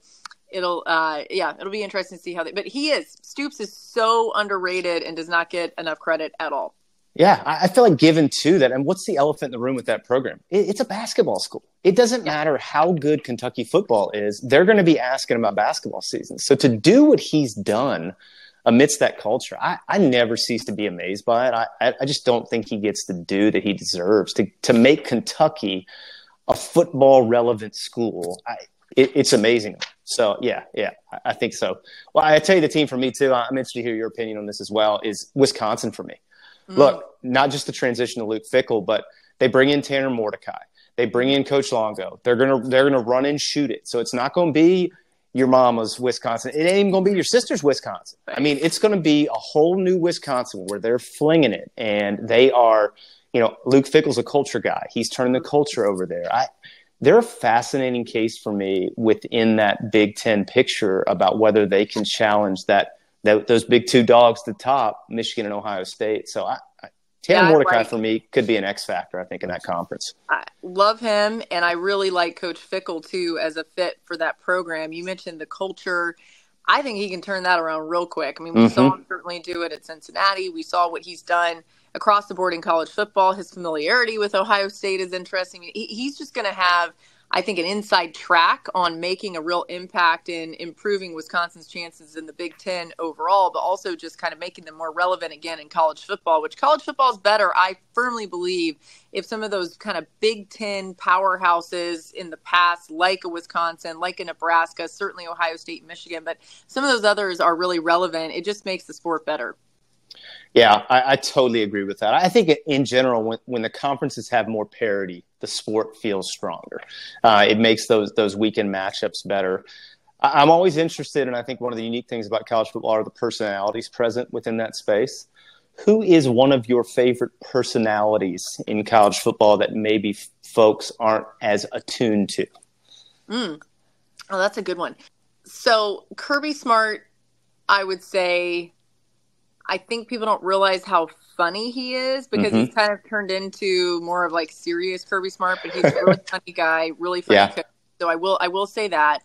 it'll uh yeah it'll be interesting to see how they but he is stoops is so underrated and does not get enough credit at all yeah, I feel like given to that. And what's the elephant in the room with that program? it's a basketball school. It doesn't matter how good Kentucky football is, they're going to be asking about basketball season. So to do what he's done amidst that culture, I, I never cease to be amazed by it. I, I just don't think he gets the due that he deserves to, to make Kentucky a football relevant school. I, it, it's amazing. So yeah, yeah, I, I think so. Well, I tell you the team for me too. I'm interested to hear your opinion on this as well. Is Wisconsin for me? Mm. Look, not just the transition to Luke Fickell, but they bring in Tanner Mordecai. They bring in Coach Longo. They're gonna they're gonna run and shoot it. So it's not going to be your mama's Wisconsin. It ain't even going to be your sister's Wisconsin. I mean, it's going to be a whole new Wisconsin where they're flinging it and they are, you know, Luke Fickell's a culture guy. He's turning the culture over there. I, they're a fascinating case for me within that Big Ten picture about whether they can challenge that, that those big two dogs the top, Michigan and Ohio State. So I, Tanner yeah, Mordecai right. for me could be an X factor, I think, in that conference. I love him, and I really like Coach Fickell too as a fit for that program. You mentioned the culture. I think he can turn that around real quick. I mean, we mm-hmm. saw him certainly do it at Cincinnati. We saw what he's done across the board in college football. His familiarity with Ohio State is interesting. He, he's just going to have – I think, an inside track on making a real impact in improving Wisconsin's chances in the Big Ten overall, but also just kind of making them more relevant again in college football, which college football is better, I firmly believe, if some of those kind of Big Ten powerhouses in the past, like a Wisconsin, like a Nebraska, certainly Ohio State, Michigan, but some of those others are really relevant. It just makes the sport better. Yeah, I, I, totally agree with that. I think in general, when, when the conferences have more parity, the sport feels stronger. Uh, it makes those those weekend matchups better. I, I'm always interested, and I think one of the unique things about college football are the personalities present within that space. Who is one of your favorite personalities in college football that maybe folks aren't as attuned to? Mm. Oh, that's a good one. So Kirby Smart, I would say I think people don't realize how funny he is because mm-hmm. he's kind of turned into more of like serious Kirby Smart, but he's a really funny guy, really funny yeah. coach. So I will I will say that.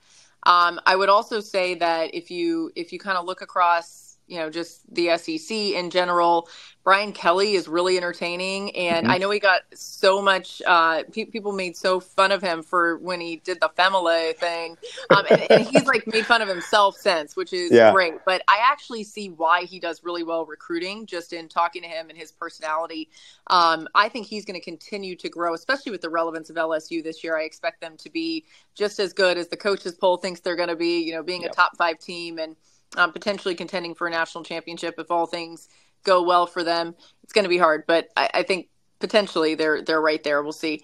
Um, I would also say that if you if you kind of look across you know just the SEC in general. Brian Kelly is really entertaining, and mm-hmm. I know he got so much. Uh, pe- people made so fun of him for when he did the Family thing, um, and, and, he's like made fun of himself since, which is yeah. great. But I actually see why he does really well recruiting, just in talking to him and his personality. Um, I think he's going to continue to grow, especially with the relevance of LSU this year. I expect them to be just as good as the coaches poll thinks they're going to be. You know, being yep. a top five team and um, potentially contending for a national championship if all things go well for them. It's going to be hard, but I, I, think potentially they're they're right there. We'll see.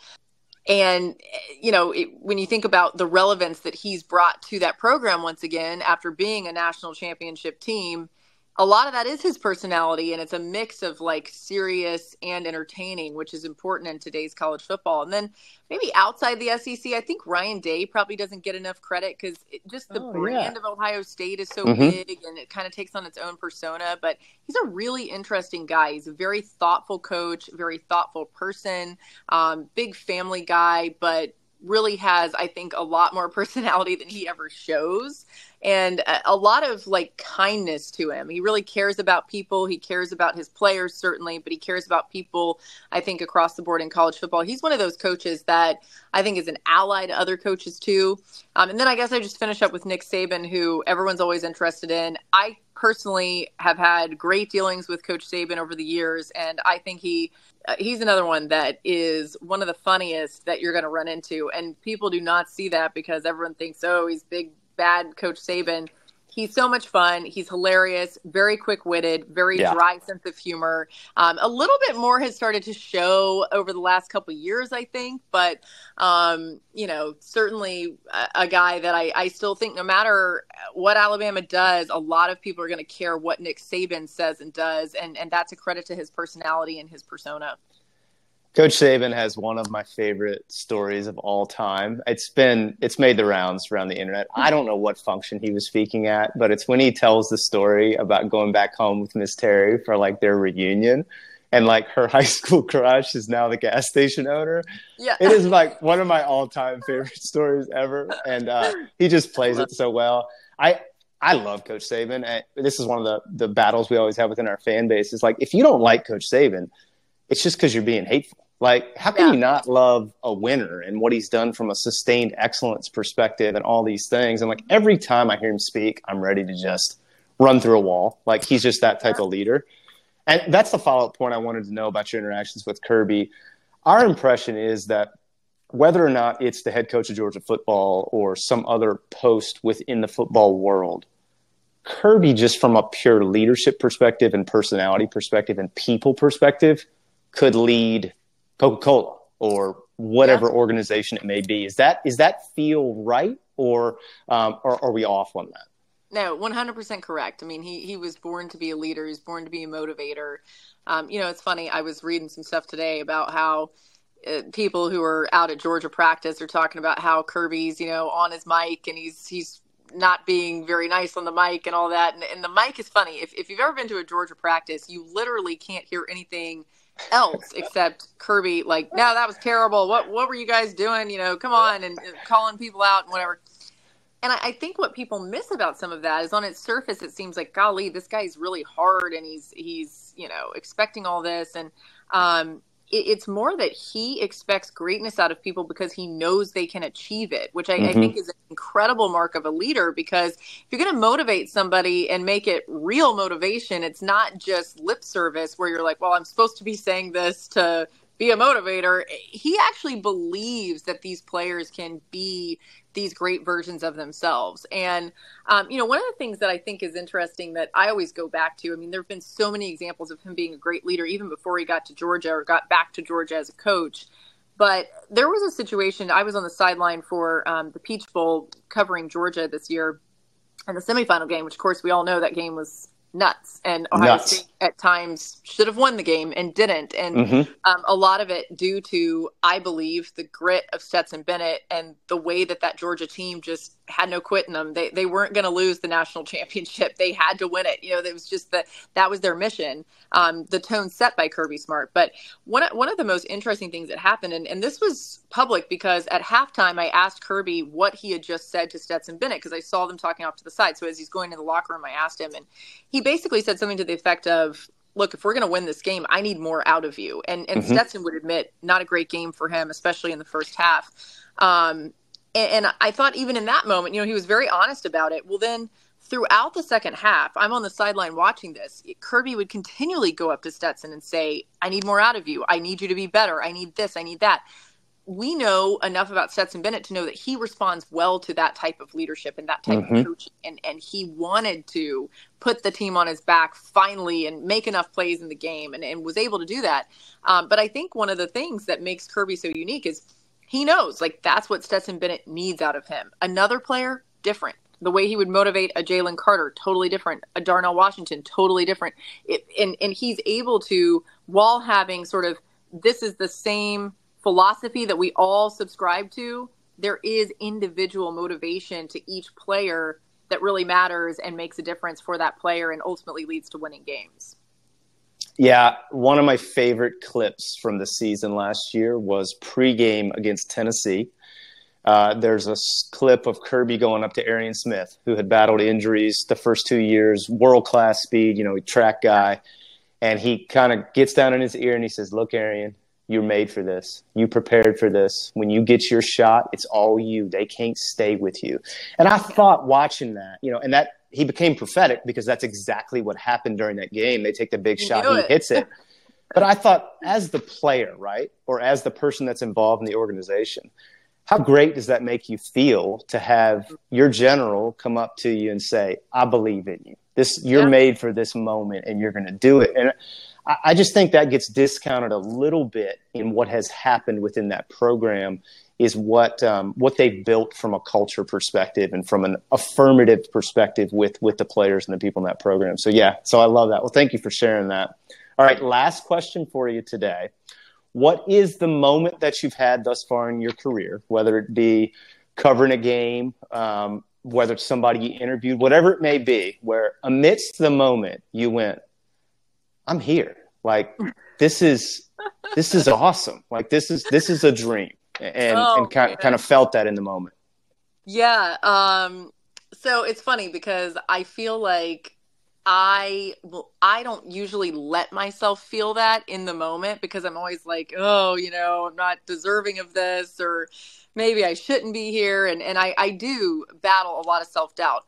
And you know, it, when you think about the relevance that he's brought to that program once again after being a national championship team, a lot of that is his personality and it's a mix of like serious and entertaining which is important in today's college football and then maybe outside the sec i think ryan day probably doesn't get enough credit because just the oh, brand yeah. of ohio state is so mm-hmm. big and it kind of takes on its own persona but he's a really interesting guy he's a very thoughtful coach very thoughtful person um, big family guy but really has, I think, a lot more personality than he ever shows and a lot of like kindness to him. He really cares about people. He cares about his players, certainly, but he cares about people, I think, across the board in college football. He's one of those coaches that I think is an ally to other coaches, too. Um, and then I guess I just finish up with Nick Saban, who everyone's always interested in. I personally have had great dealings with Coach Saban over the years, and I think he uh, he's another one that is one of the funniest that you're going to run into. And people do not see that because everyone thinks, oh, he's big, bad Coach Saban. He's so much fun. He's hilarious, very quick witted, very yeah. dry sense of humor. Um, a little bit more has started to show over the last couple years, I think. But, um, you know, certainly a, a guy that I, I, still think no matter what Alabama does, a lot of people are going to care what Nick Saban says and does. And, and that's a credit to his personality and his persona. Coach Saban has one of my favorite stories of all time. It's been it's made the rounds around the internet. I don't know what function he was speaking at, but it's when he tells the story about going back home with Miss Terry for like their reunion and like her high school crush is now the gas station owner. Yeah. It is like one of my all-time favorite stories ever and uh, he just plays it so well. I I love Coach Saban. This is one of the the battles we always have within our fan base. Is like if you don't like Coach Saban, it's just because you're being hateful like, how can yeah. you not love a winner and what he's done from a sustained excellence perspective and all these things? And like every time I hear him speak, I'm ready to just run through a wall. Like he's just that type of leader. And that's the follow up point I wanted to know about your interactions with Kirby. Our impression is that whether or not it's the head coach of Georgia football or some other post within the football world, Kirby, just from a pure leadership perspective and personality perspective and people perspective, could lead Coca Cola or whatever yeah. organization it may be. Is that is that feel right, or um, or are we off on that? No, one hundred percent correct. I mean, he he was born to be a leader. He's born to be a motivator. Um, you know, it's funny. I was reading some stuff today about how. Uh, people who are out at Georgia practice are talking about how Kirby's, you know, on his mic and he's he's not being very nice on the mic and all that. And, and the mic is funny. If, if you've ever been to a Georgia practice, you literally can't hear anything else except Kirby. Like, no, that was terrible. What what were you guys doing? You know, come on and calling people out and whatever. And I, I think what people miss about some of that is on its surface, it seems like, golly, this guy's really hard and he's he's you know expecting all this and um, it's more that he expects greatness out of people because he knows they can achieve it, which I, mm-hmm. I think is an incredible mark of a leader. Because if you're going to motivate somebody and make it real motivation, it's not just lip service where you're like, well, I'm supposed to be saying this to be a motivator. He actually believes that these players can be these great versions of themselves. And, um, you know, one of the things that I think is interesting that I always go back to, I mean, there have been so many examples of him being a great leader, even before he got to Georgia or got back to Georgia as a coach. But there was a situation, I was on the sideline for um, the Peach Bowl covering Georgia this year and the semifinal game, which, of course, we all know that game was nuts. And Ohio nuts. State at times should have won the game and didn't. And mm-hmm. um, a lot of it due to, I believe, the grit of Stetson Bennett and the way that that Georgia team just had no quit in them. They they weren't going to lose the national championship. They had to win it. You know, it was just that that was their mission. Um, the tone set by Kirby Smart. But one one of the most interesting things that happened, and, and this was public because at halftime I asked Kirby what he had just said to Stetson Bennett because I saw them talking off to the side. So as he's going to the locker room, I asked him, and he basically said something to the effect of, look, if we're going to win this game, I need more out of you. And and mm-hmm. Stetson would admit, not a great game for him, especially in the first half. Um, and, and I thought even in that moment, you know, he was very honest about it. Well, then throughout the second half, I'm on the sideline watching this. Kirby would continually go up to Stetson and say, I need more out of you. I need you to be better. I need this. I need that. We know enough about Stetson Bennett to know that he responds well to that type of leadership and that type mm-hmm. of coaching. And, and he wanted to put the team on his back finally and make enough plays in the game and, and was able to do that. Um, but I think one of the things that makes Kirby so unique is he knows like that's what Stetson Bennett needs out of him. Another player, different. The way he would motivate a Jalen Carter, totally different. A Darnell Washington, totally different. It, and and he's able to, while having sort of this is the same philosophy that we all subscribe to. There is individual motivation to each player that really matters and makes a difference for that player and ultimately leads to winning games. Yeah, one of my favorite clips from the season last year was pregame against Tennessee. Uh, there's a clip of Kirby going up to Arian Smith, who had battled injuries the first two years, world class speed, you know, track guy. And he kind of gets down in his ear and he says, Look, Arian, you're made for this. You prepared for this. When you get your shot, it's all you. They can't stay with you. And I thought watching that, you know, and that he became prophetic because that's exactly what happened during that game. They take the big shot, he hits it. But I thought, as the player, right, or as the person that's involved in the organization, how great does that make you feel to have your general come up to you and say, "I believe in you. This you're yeah. made for this moment, and you're going to do it." And I, I just think that gets discounted a little bit in what has happened within that program is what um, what they've built from a culture perspective and from an affirmative perspective with with the players and the people in that program. So yeah, so I love that. Well, thank you for sharing that. All right, last question for you today. What is the moment that you've had thus far in your career, whether it be covering a game, um, whether it's somebody you interviewed, whatever it may be, where amidst the moment you went, "I'm here." Like this is this is awesome. Like this is this is a dream and oh, and kind, kind of felt that in the moment. Yeah. Um, so it's funny because I feel like I well, I don't usually let myself feel that in the moment because I'm always like, oh, you know, I'm not deserving of this, or maybe I shouldn't be here, and and I I do battle a lot of self doubt.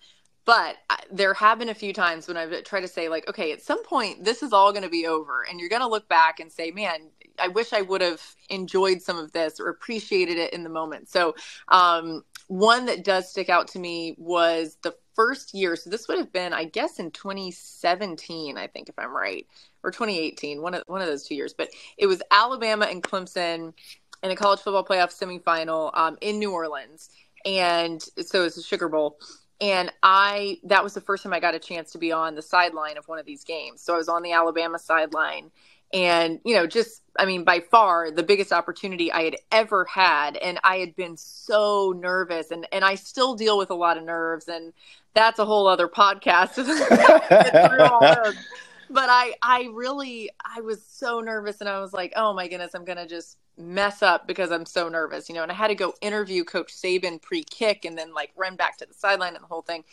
But there have been a few times when I've tried to say, like, okay, at some point, this is all going to be over. And you're going to look back and say, man, I wish I would have enjoyed some of this or appreciated it in the moment. So, um, one that does stick out to me was the first year. So, this would have been, I guess, in 2017, I think, if I'm right, or 2018, one of, one of those two years. But it was Alabama and Clemson in a college football playoff semifinal um, in New Orleans. And so it's a Sugar Bowl and I that was the first time I got a chance to be on the sideline of one of these games. So I was on the Alabama sideline and you know just I mean by far the biggest opportunity I had ever had and I had been so nervous and and I still deal with a lot of nerves and that's a whole other podcast. but I I really I was so nervous and I was like, "Oh my goodness, I'm going to just mess up because I'm so nervous, you know, and I had to go interview Coach Saban pre kick and then like run back to the sideline and the whole thing.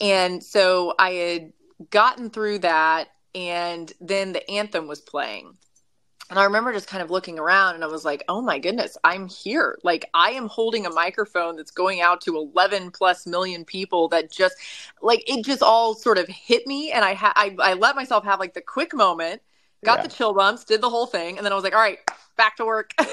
And so I had gotten through that, and then the anthem was playing. And I remember just kind of looking around and I was like, oh my goodness, I'm here. Like, I am holding a microphone that's going out to 11 plus million people that just, like, it just all sort of hit me. And I, ha- I, I let myself have like the quick moment, got yeah. the chill bumps, did the whole thing. And then I was like, all right, back to work. know,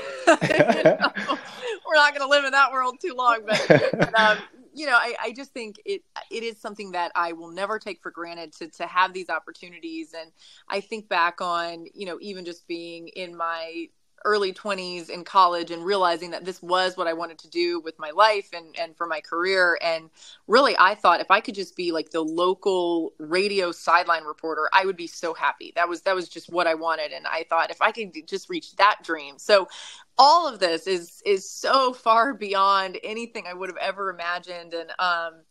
we're not going to live in that world too long, but, but um, you know, I, I just think it it is something that I will never take for granted to to have these opportunities. And I think back on, you know, even just being in my early 20s in college and realizing that this was what I wanted to do with my life and, and for my career. And really, I thought if I could just be like the local radio sideline reporter, I would be so happy. That was that was just what I wanted. And I thought if I could just reach that dream. So all of this is is so far beyond anything I would have ever imagined. And um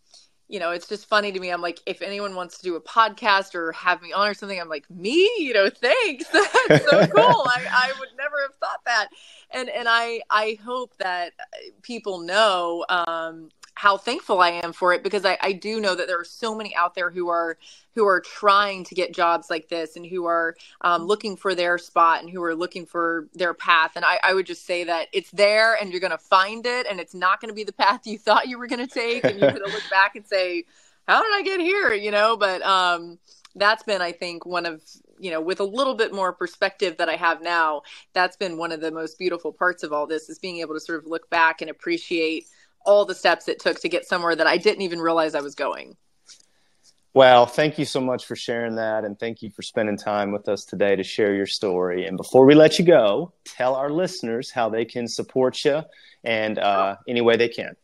you know, it's just funny to me. I'm like, if anyone wants to do a podcast or have me on or something, I'm like, me, you know, thanks. That's so cool. I, I would never have thought that. And and I I hope that people know um, how thankful I am for it because I, I do know that there are so many out there who are who are trying to get jobs like this and who are um, looking for their spot and who are looking for their path. And I, I would just say that it's there and you're going to find it and it's not going to be the path you thought you were going to take. And you're going to look back and say, how did I get here? You know, but um, that's been, I think, one of you know with a little bit more perspective that i have now that's been one of the most beautiful parts of all this is being able to sort of look back and appreciate all the steps it took to get somewhere that I didn't even realize I was going. Well, thank you so much for sharing that. And thank you for spending time with us today to share your story. And before we let you go, tell our listeners how they can support you and uh, any way they can.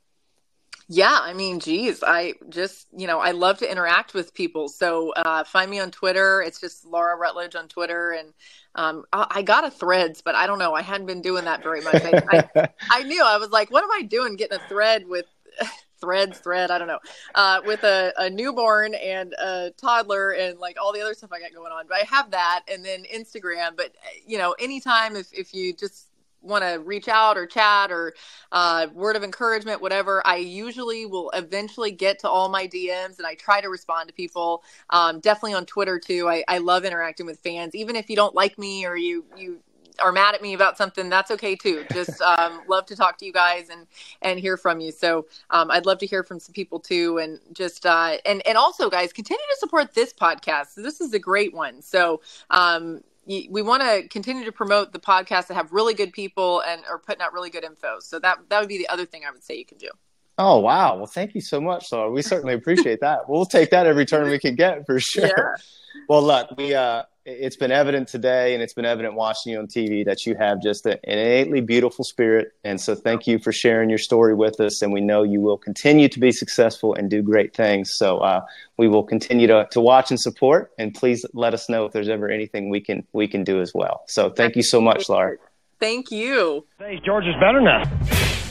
Yeah, I mean, geez, I just, you know, I love to interact with people. So uh, find me on Twitter. It's just Laura Rutledge on Twitter. And um, I, I, got a threads, but I don't know. I hadn't been doing that very much. I, I, I knew I was like, what am I doing getting a thread with threads, thread, I don't know, uh, with a, a newborn and a toddler and like all the other stuff I got going on. But I have that and then Instagram. But, you know, anytime if, if you just want to reach out or chat or uh, word of encouragement, whatever, I usually will eventually get to all my DMs and I try to respond to people. Um, definitely on Twitter too. I, I love interacting with fans, even if you don't like me or you you are mad at me about something, that's okay too. Just um, love to talk to you guys and and hear from you. So um, I'd love to hear from some people too, and just uh, and and also guys, continue to support this podcast. This is a great one. So um, we want to continue to promote the podcasts that have really good people and are putting out really good info. So that that would be the other thing I would say you can do. Oh wow! Well, thank you so much, Laura. We certainly appreciate that. We'll take that every turn we can get for sure. Yeah. Well, look, we uh, it's been evident today, and it's been evident watching you on TV that you have just an innately beautiful spirit. And so, thank you for sharing your story with us. And we know you will continue to be successful and do great things. So, uh, we will continue to, to watch and support. And please let us know if there's ever anything we can we can do as well. So, thank you so much, Laura. Thank you. Thanks, George is better now.